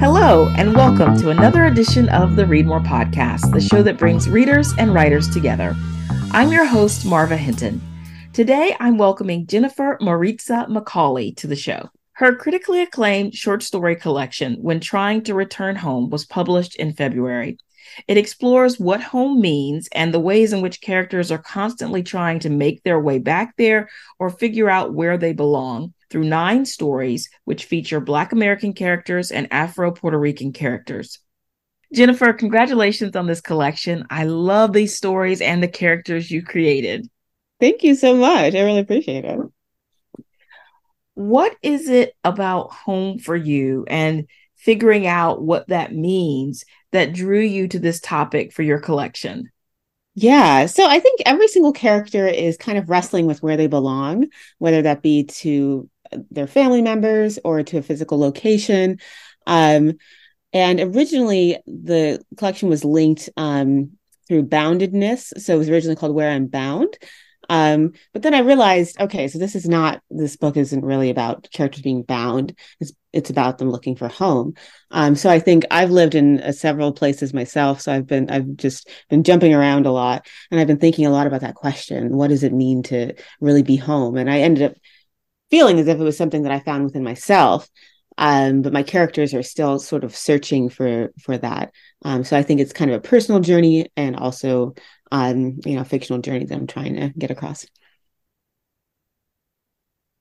Hello, and welcome to another edition of the Read More Podcast, the show that brings readers and writers together. I'm your host, Marva Hinton. Today, I'm welcoming Jennifer Maritza McCauley to the show. Her critically acclaimed short story collection, When Trying to Return Home, was published in February. It explores what home means and the ways in which characters are constantly trying to make their way back there or figure out where they belong through nine stories, which feature Black American characters and Afro Puerto Rican characters. Jennifer, congratulations on this collection. I love these stories and the characters you created. Thank you so much. I really appreciate it. What is it about home for you and figuring out what that means that drew you to this topic for your collection? Yeah. So I think every single character is kind of wrestling with where they belong, whether that be to their family members or to a physical location. Um, and originally, the collection was linked um, through boundedness. So it was originally called Where I'm Bound. Um, but then I realized, okay, so this is not this book isn't really about characters being bound. It's it's about them looking for home. Um, so I think I've lived in uh, several places myself. So I've been I've just been jumping around a lot, and I've been thinking a lot about that question: What does it mean to really be home? And I ended up feeling as if it was something that I found within myself. Um, but my characters are still sort of searching for for that. Um, so I think it's kind of a personal journey and also um, you know, fictional journey that I'm trying to get across.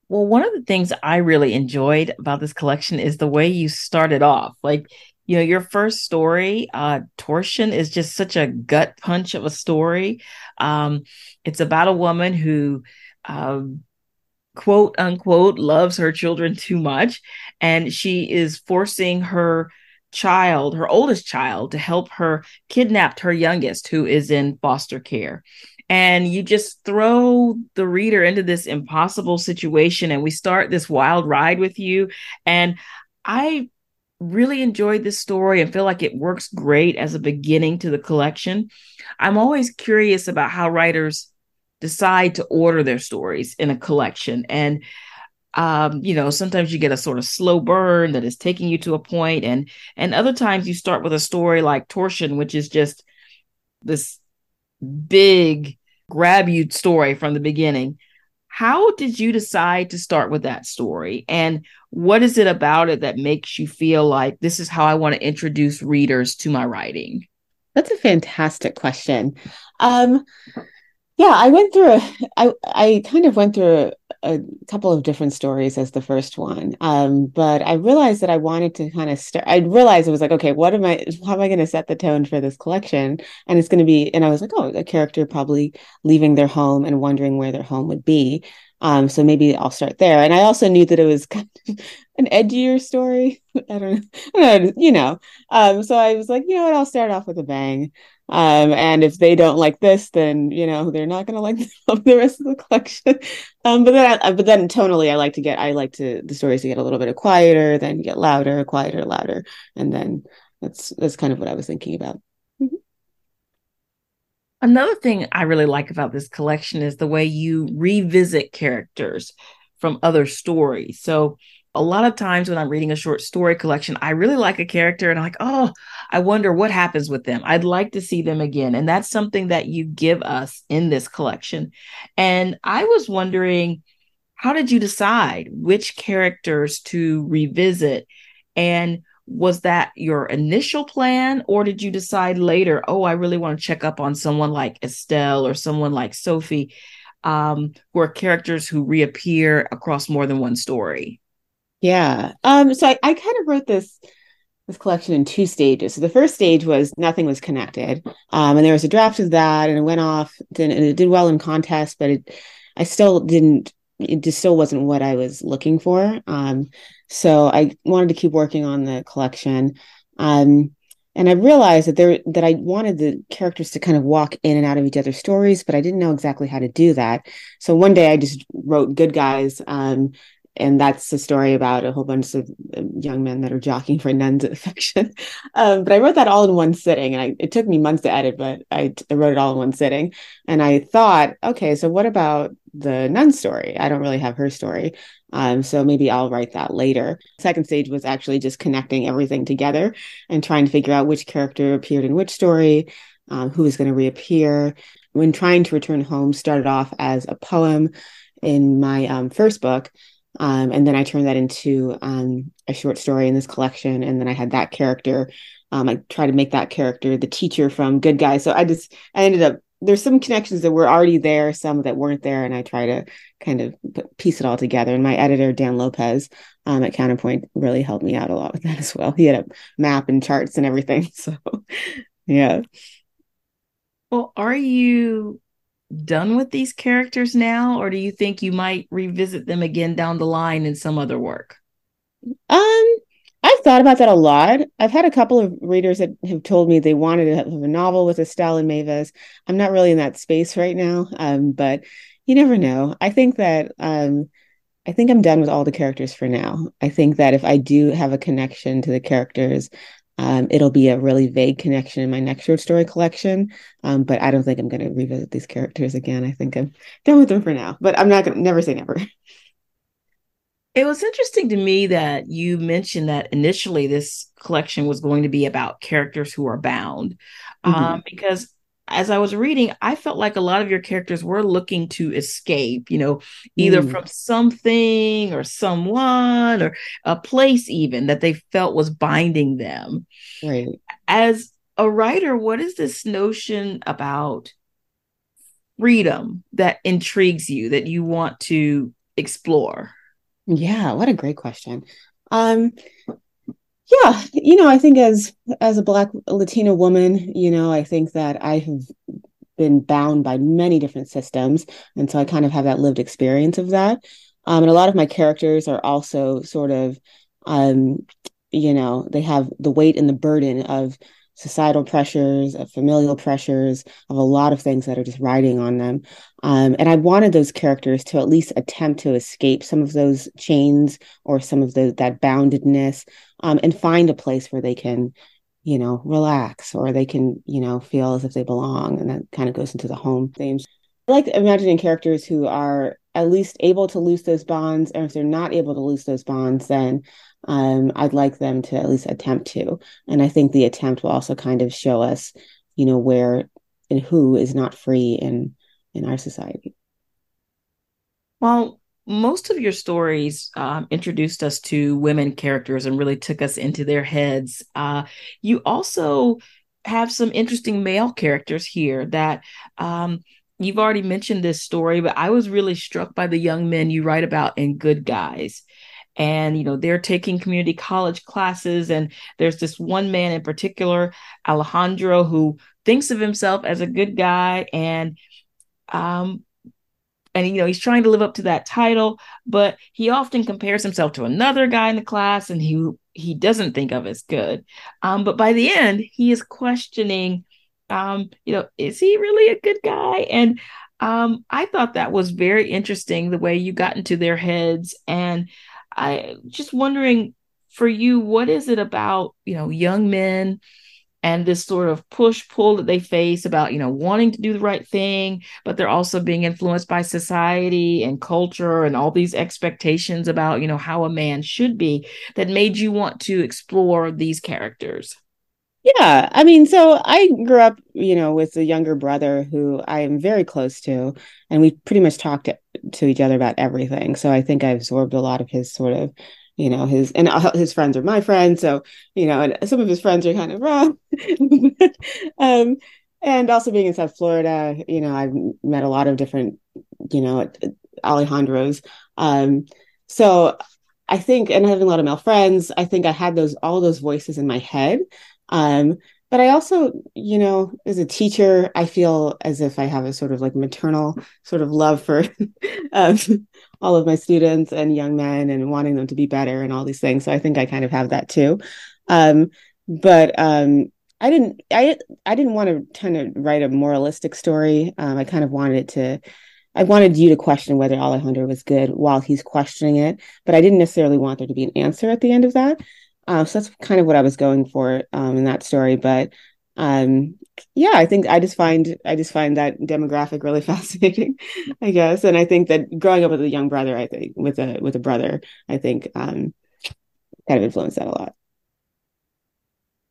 Well, one of the things I really enjoyed about this collection is the way you started off. Like, you know, your first story, uh, Torsion, is just such a gut punch of a story. Um, it's about a woman who, uh, quote unquote, loves her children too much, and she is forcing her child, her oldest child, to help her kidnapped her youngest, who is in foster care. And you just throw the reader into this impossible situation, and we start this wild ride with you. And I really enjoyed this story and feel like it works great as a beginning to the collection. I'm always curious about how writers decide to order their stories in a collection. And um, you know, sometimes you get a sort of slow burn that is taking you to a point, and and other times you start with a story like Torsion, which is just this big grab you story from the beginning. How did you decide to start with that story? And what is it about it that makes you feel like this is how I want to introduce readers to my writing? That's a fantastic question. Um, yeah, I went through a, I, I kind of went through a, a couple of different stories as the first one. Um, but I realized that I wanted to kind of start, I realized it was like, okay, what am I, how am I going to set the tone for this collection? And it's going to be, and I was like, oh, a character probably leaving their home and wondering where their home would be. Um, so maybe I'll start there. And I also knew that it was kind of an edgier story. I don't know, you know. Um, so I was like, you know what, I'll start off with a bang. Um, and if they don't like this, then you know they're not going to like the rest of the collection. Um, but then, I, but then tonally, I like to get I like to the stories to get a little bit quieter, then get louder, quieter, louder, and then that's that's kind of what I was thinking about. Mm-hmm. Another thing I really like about this collection is the way you revisit characters from other stories. So a lot of times when I'm reading a short story collection, I really like a character and I'm like, oh, I wonder what happens with them. I'd like to see them again. And that's something that you give us in this collection. And I was wondering, how did you decide which characters to revisit? And was that your initial plan, or did you decide later, oh, I really want to check up on someone like Estelle or someone like Sophie, um, who are characters who reappear across more than one story? Yeah. Um, so I, I kind of wrote this this collection in two stages. So the first stage was nothing was connected. Um, and there was a draft of that and it went off and it did well in contest, but it I still didn't it just still wasn't what I was looking for. Um, so I wanted to keep working on the collection. Um, and I realized that there that I wanted the characters to kind of walk in and out of each other's stories, but I didn't know exactly how to do that. So one day I just wrote good guys um, and that's a story about a whole bunch of um, young men that are jockeying for nuns affection. Um, but I wrote that all in one sitting, and I, it took me months to edit, but I, I wrote it all in one sitting. And I thought, okay, so what about the nun story? I don't really have her story. Um, so maybe I'll write that later. Second stage was actually just connecting everything together and trying to figure out which character appeared in which story, um, who was going to reappear. When trying to return home, started off as a poem in my um, first book. Um, and then I turned that into um, a short story in this collection. And then I had that character. Um, I tried to make that character the teacher from Good Guys. So I just, I ended up, there's some connections that were already there, some that weren't there. And I try to kind of piece it all together. And my editor, Dan Lopez um, at Counterpoint, really helped me out a lot with that as well. He had a map and charts and everything. So, yeah. Well, are you done with these characters now, or do you think you might revisit them again down the line in some other work? Um, I've thought about that a lot. I've had a couple of readers that have told me they wanted to have a novel with Estelle and Mavis. I'm not really in that space right now, um, but you never know. I think that um, I think I'm done with all the characters for now. I think that if I do have a connection to the characters, um, it'll be a really vague connection in my next short story collection, um, but I don't think I'm going to revisit these characters again. I think I'm done with them for now, but I'm not going to never say never. It was interesting to me that you mentioned that initially this collection was going to be about characters who are bound, mm-hmm. um, because as I was reading, I felt like a lot of your characters were looking to escape, you know, either mm. from something or someone or a place, even that they felt was binding them. Right. As a writer, what is this notion about freedom that intrigues you that you want to explore? Yeah, what a great question. Um, yeah you know i think as as a black latina woman you know i think that i have been bound by many different systems and so i kind of have that lived experience of that. Um, and a lot of my characters are also sort of um, you know they have the weight and the burden of societal pressures, of familial pressures, of a lot of things that are just riding on them. Um, and I wanted those characters to at least attempt to escape some of those chains or some of the that boundedness um, and find a place where they can, you know, relax or they can, you know, feel as if they belong. And that kind of goes into the home themes. I like imagining characters who are at least able to lose those bonds. And if they're not able to lose those bonds, then um, I'd like them to at least attempt to. And I think the attempt will also kind of show us, you know, where and who is not free in in our society. Well, most of your stories um, introduced us to women characters and really took us into their heads. Uh, you also have some interesting male characters here that um, you've already mentioned this story, but I was really struck by the young men you write about in Good Guys. And you know they're taking community college classes and there's this one man in particular alejandro who thinks of himself as a good guy and um and you know he's trying to live up to that title but he often compares himself to another guy in the class and he he doesn't think of as good. Um but by the end he is questioning um you know is he really a good guy and um i thought that was very interesting the way you got into their heads and I just wondering for you, what is it about, you know, young men and this sort of push pull that they face about, you know, wanting to do the right thing, but they're also being influenced by society and culture and all these expectations about, you know, how a man should be that made you want to explore these characters? Yeah, I mean, so I grew up, you know, with a younger brother who I am very close to, and we pretty much talked to, to each other about everything. So I think I absorbed a lot of his sort of, you know, his and his friends are my friends, so you know, and some of his friends are kind of wrong. um, and also being in South Florida, you know, I've met a lot of different, you know, Alejandros. Um, so I think, and having a lot of male friends, I think I had those all those voices in my head. Um, but I also, you know, as a teacher, I feel as if I have a sort of like maternal sort of love for um, all of my students and young men and wanting them to be better and all these things. So I think I kind of have that too. Um, but um, I didn't, I, I didn't want to kind of write a moralistic story. Um, I kind of wanted it to, I wanted you to question whether Alejandro was good while he's questioning it, but I didn't necessarily want there to be an answer at the end of that. Uh, so that's kind of what I was going for um, in that story. But um, yeah, I think I just find I just find that demographic really fascinating, I guess. And I think that growing up with a young brother, I think with a with a brother, I think um, kind of influenced that a lot.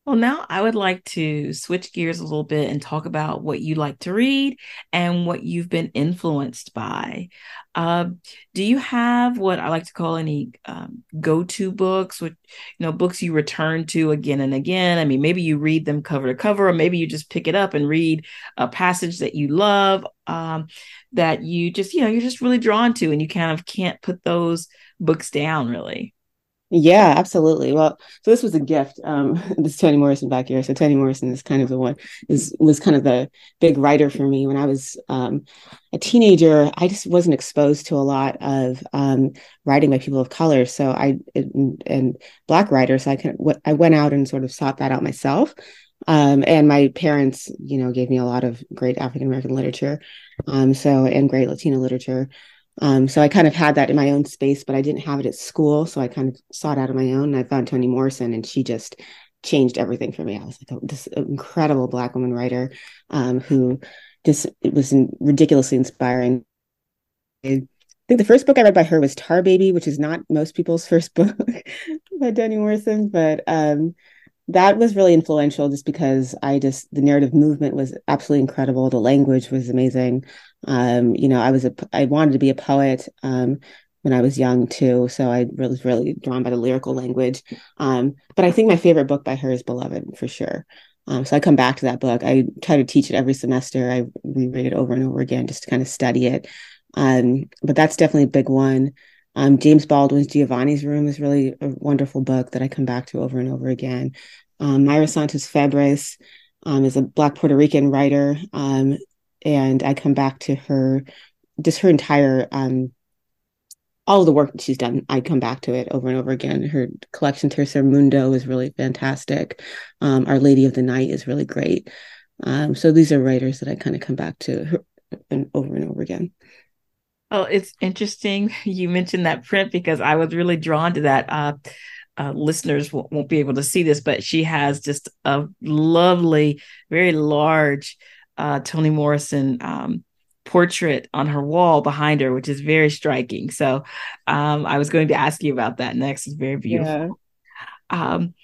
Well, now I would like to switch gears a little bit and talk about what you like to read and what you've been influenced by. Uh, do you have what I like to call any um, go-to books, which you know, books you return to again and again? I mean, maybe you read them cover to cover, or maybe you just pick it up and read a passage that you love, um, that you just, you know, you're just really drawn to, and you kind of can't put those books down, really. Yeah, absolutely. Well, so this was a gift. Um, this Toni Morrison back here. So Toni Morrison is kind of the one is was kind of the big writer for me when I was um, a teenager. I just wasn't exposed to a lot of um, writing by people of color. So I and, and black writers. So I kind of I went out and sort of sought that out myself. Um, and my parents, you know, gave me a lot of great African American literature. Um, so and great Latino literature. Um, so I kind of had that in my own space, but I didn't have it at school. So I kind of sought out on my own. And I found Toni Morrison, and she just changed everything for me. I was like oh, this incredible Black woman writer um, who just it was ridiculously inspiring. I think the first book I read by her was Tar Baby, which is not most people's first book by Toni Morrison, but um, that was really influential just because I just the narrative movement was absolutely incredible. The language was amazing. Um, you know, I was a I wanted to be a poet um, when I was young too, so I was really drawn by the lyrical language. Um, but I think my favorite book by her is Beloved for sure. Um, so I come back to that book. I try to teach it every semester. I reread it over and over again just to kind of study it. Um, but that's definitely a big one. Um, James Baldwin's Giovanni's Room is really a wonderful book that I come back to over and over again. Um, Mayra Santos Febres um, is a Black Puerto Rican writer, um, and I come back to her, just her entire, um, all of the work that she's done. I come back to it over and over again. Her collection Tercer Mundo is really fantastic. Um, Our Lady of the Night is really great. Um, so these are writers that I kind of come back to and over and over again. Oh, it's interesting you mentioned that print because I was really drawn to that. Uh, uh, listeners won't, won't, be able to see this, but she has just a lovely, very large uh, Toni Morrison um, portrait on her wall behind her, which is very striking. So um, I was going to ask you about that next. It's very beautiful. Yeah. Um,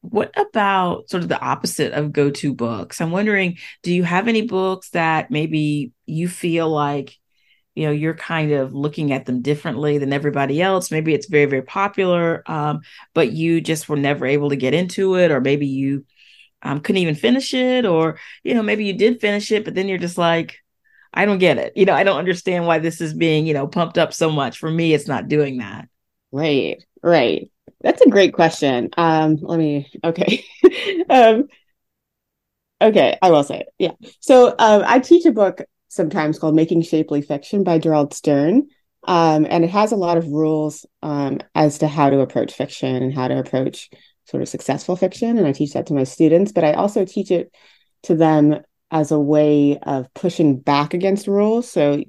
what about sort of the opposite of go to books? I'm wondering, do you have any books that maybe you feel like you know you're kind of looking at them differently than everybody else. Maybe it's very very popular um, but you just were never able to get into it or maybe you um, couldn't even finish it or you know maybe you did finish it but then you're just like i don't get it. You know i don't understand why this is being you know pumped up so much. For me it's not doing that. Right right. That's a great question. Um let me okay. Um okay i will say it. Yeah. So um i teach a book sometimes called Making Shapely Fiction by Gerald Stern. Um, and it has a lot of rules um, as to how to approach fiction and how to approach sort of successful fiction. And I teach that to my students, but I also teach it to them as a way of pushing back against rules. So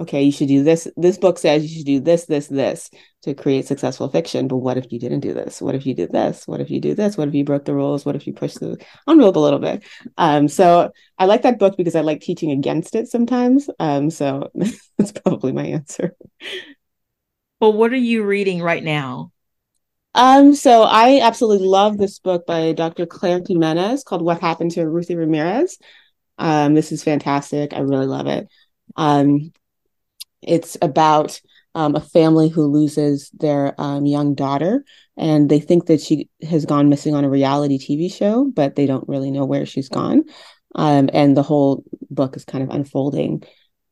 okay, you should do this. This book says you should do this, this, this to create successful fiction. But what if you didn't do this? What if you did this? What if you do this? What if you broke the rules? What if you pushed the envelope a little bit? Um, so I like that book because I like teaching against it sometimes. Um, so that's probably my answer. Well, what are you reading right now? Um, so I absolutely love this book by Dr. Claire Jimenez called What Happened to Ruthie Ramirez. Um, this is fantastic. I really love it. Um, it's about um, a family who loses their um, young daughter, and they think that she has gone missing on a reality TV show, but they don't really know where she's gone. Um, and the whole book is kind of unfolding,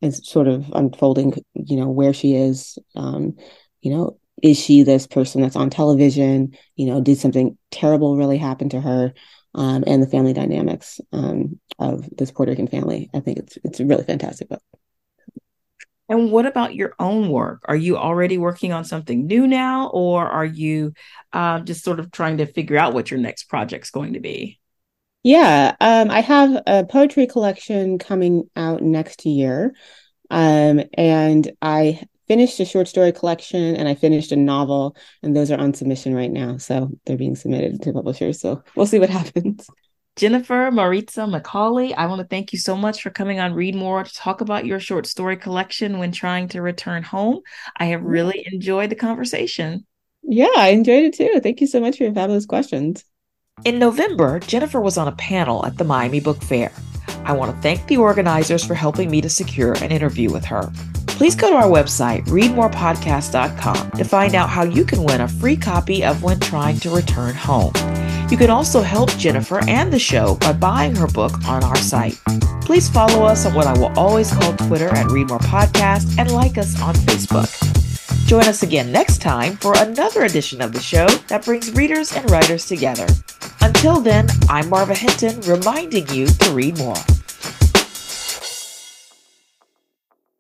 is sort of unfolding, you know, where she is. Um, you know, is she this person that's on television? You know, did something terrible really happen to her? Um, and the family dynamics um, of this Puerto Rican family. I think it's it's a really fantastic book. And what about your own work? Are you already working on something new now, or are you uh, just sort of trying to figure out what your next project's going to be? Yeah, um, I have a poetry collection coming out next year. Um, and I finished a short story collection and I finished a novel, and those are on submission right now. So they're being submitted to publishers. So we'll see what happens. Jennifer Maritza McCauley, I want to thank you so much for coming on Read More to talk about your short story collection when trying to return home. I have really enjoyed the conversation. Yeah, I enjoyed it too. Thank you so much for your fabulous questions. In November, Jennifer was on a panel at the Miami Book Fair. I want to thank the organizers for helping me to secure an interview with her. Please go to our website, readmorepodcast.com, to find out how you can win a free copy of When Trying to Return Home. You can also help Jennifer and the show by buying her book on our site. Please follow us on what I will always call Twitter at Read More Podcast and like us on Facebook. Join us again next time for another edition of the show that brings readers and writers together. Until then, I'm Marva Hinton reminding you to read more.